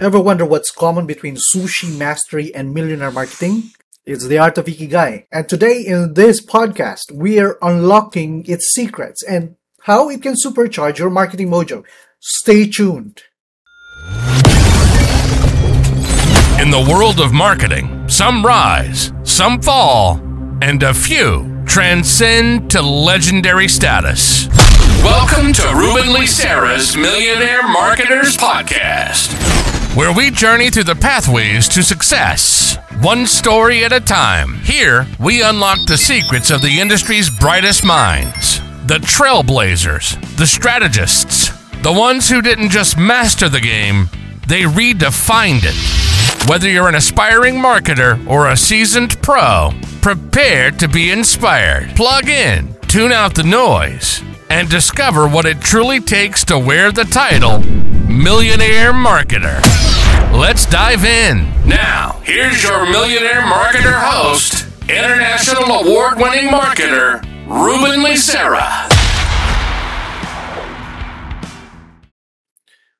Ever wonder what's common between sushi mastery and millionaire marketing? It's the art of Ikigai. And today in this podcast, we are unlocking its secrets and how it can supercharge your marketing mojo. Stay tuned. In the world of marketing, some rise, some fall, and a few transcend to legendary status. Welcome to Ruben Licera's Millionaire Marketers Podcast, where we journey through the pathways to success, one story at a time. Here, we unlock the secrets of the industry's brightest minds the trailblazers, the strategists, the ones who didn't just master the game, they redefined it. Whether you're an aspiring marketer or a seasoned pro, prepare to be inspired. Plug in, tune out the noise, and discover what it truly takes to wear the title Millionaire Marketer. Let's dive in. Now, here's your Millionaire Marketer host, International Award winning marketer, Ruben Licera.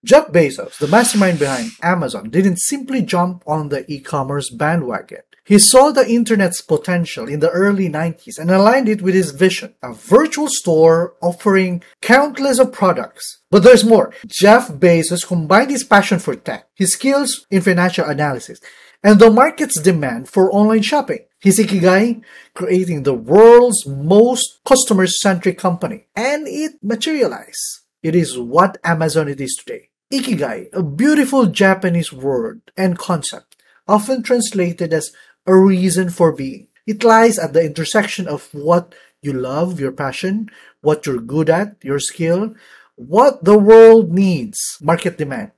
Jeff Bezos, the mastermind behind Amazon, didn't simply jump on the e-commerce bandwagon. He saw the internet's potential in the early 90s and aligned it with his vision, a virtual store offering countless of products. But there's more. Jeff Bezos combined his passion for tech, his skills in financial analysis, and the market's demand for online shopping. His Ikigai, creating the world's most customer-centric company. And it materialized. It is what Amazon it is today. Ikigai, a beautiful Japanese word and concept, often translated as a reason for being. It lies at the intersection of what you love, your passion, what you're good at, your skill, what the world needs, market demand,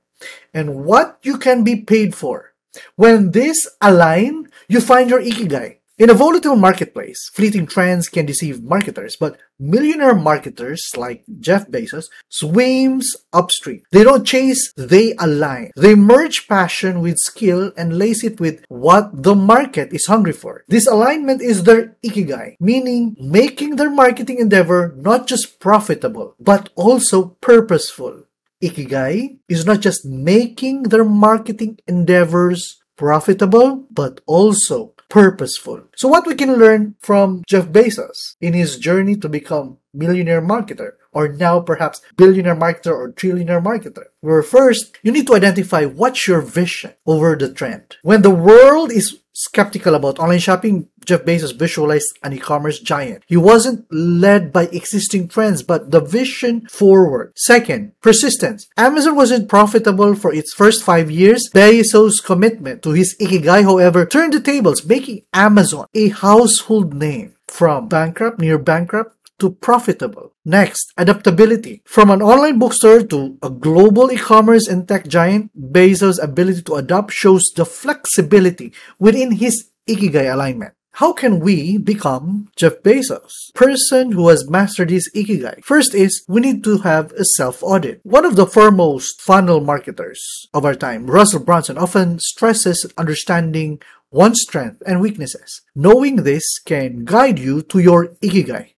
and what you can be paid for. When this align, you find your Ikigai. In a volatile marketplace, fleeting trends can deceive marketers, but millionaire marketers like Jeff Bezos swims upstream. They don't chase, they align. They merge passion with skill and lace it with what the market is hungry for. This alignment is their ikigai, meaning making their marketing endeavor not just profitable, but also purposeful. Ikigai is not just making their marketing endeavors profitable, but also purposeful. So what we can learn from Jeff Bezos in his journey to become millionaire marketer or now perhaps billionaire marketer or trillionaire marketer. Where first, you need to identify what's your vision over the trend. When the world is skeptical about online shopping, Jeff Bezos visualized an e-commerce giant. He wasn't led by existing trends, but the vision forward. Second, persistence. Amazon wasn't profitable for its first five years. Bezos' commitment to his ikigai, however, turned the tables, making Amazon a household name. From bankrupt, near bankrupt, to profitable. Next, adaptability. From an online bookstore to a global e-commerce and tech giant, Bezos' ability to adapt shows the flexibility within his Ikigai alignment. How can we become Jeff Bezos? Person who has mastered his Ikigai. First is we need to have a self-audit. One of the foremost funnel marketers of our time, Russell Brunson, often stresses understanding one's strengths and weaknesses. Knowing this can guide you to your Ikigai.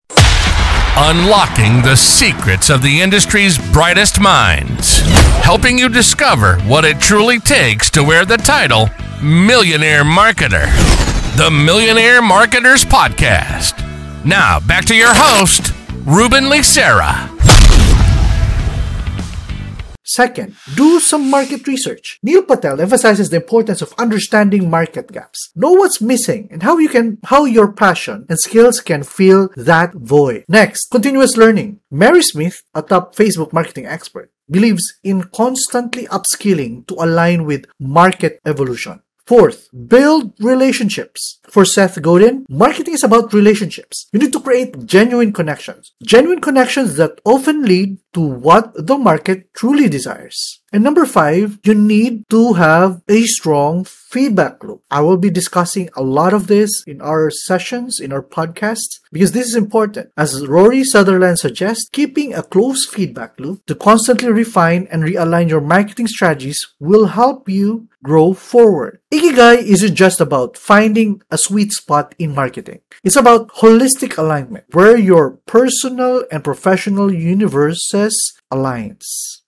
Unlocking the secrets of the industry's brightest minds, helping you discover what it truly takes to wear the title Millionaire Marketer. The Millionaire Marketers Podcast. Now, back to your host, Ruben Licera. Second, do some market research. Neil Patel emphasizes the importance of understanding market gaps. Know what's missing and how you can how your passion and skills can fill that void. Next, continuous learning. Mari Smith, a top Facebook marketing expert, believes in constantly upskilling to align with market evolution. Fourth, build relationships. For Seth Godin, marketing is about relationships. You need to create genuine connections. Genuine connections that often lead to what the market truly desires. And number five, you need to have a strong feedback loop. I will be discussing a lot of this in our sessions, in our podcasts, because this is important. As Rory Sutherland suggests, keeping a close feedback loop to constantly refine and realign your marketing strategies will help you grow forward. Ikigai isn't just about finding a sweet spot in marketing. It's about holistic alignment, where your personal and professional universes aligns.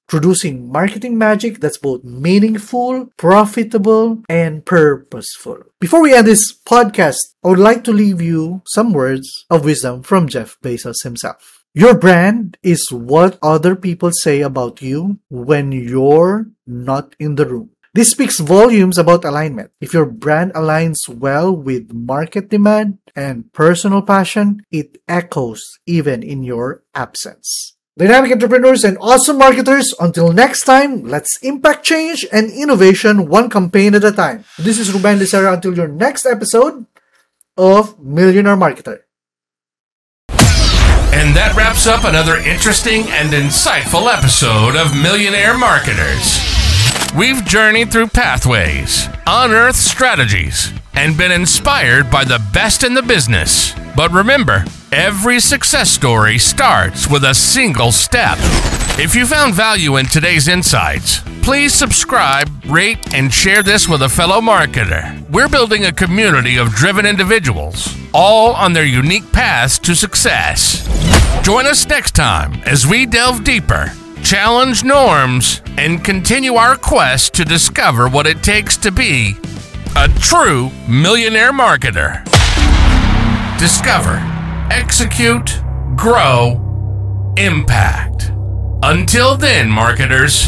producing marketing magic that's both meaningful, profitable, and purposeful. Before we end this podcast, I would like to leave you some words of wisdom from Jeff Bezos himself. Your brand is what other people say about you when you're not in the room. This speaks volumes about alignment. If your brand aligns well with market demand and personal passion, it echoes even in your absence. Dynamic entrepreneurs and awesome marketers, until next time, let's impact change and innovation one campaign at a time. This is Ruben Licera until your next episode of Millionaire Marketer. And that wraps up another interesting and insightful episode of Millionaire Marketers. We've journeyed through pathways, unearthed strategies, and been inspired by the best in the business. But remember, every success story starts with a single step. If you found value in today's insights, please subscribe, rate, and share this with a fellow marketer. We're building a community of driven individuals, all on their unique paths to success. Join us next time as we delve deeper challenge norms, and continue our quest to discover what it takes to be a true millionaire marketer. Discover, execute, grow, impact. Until then, marketers.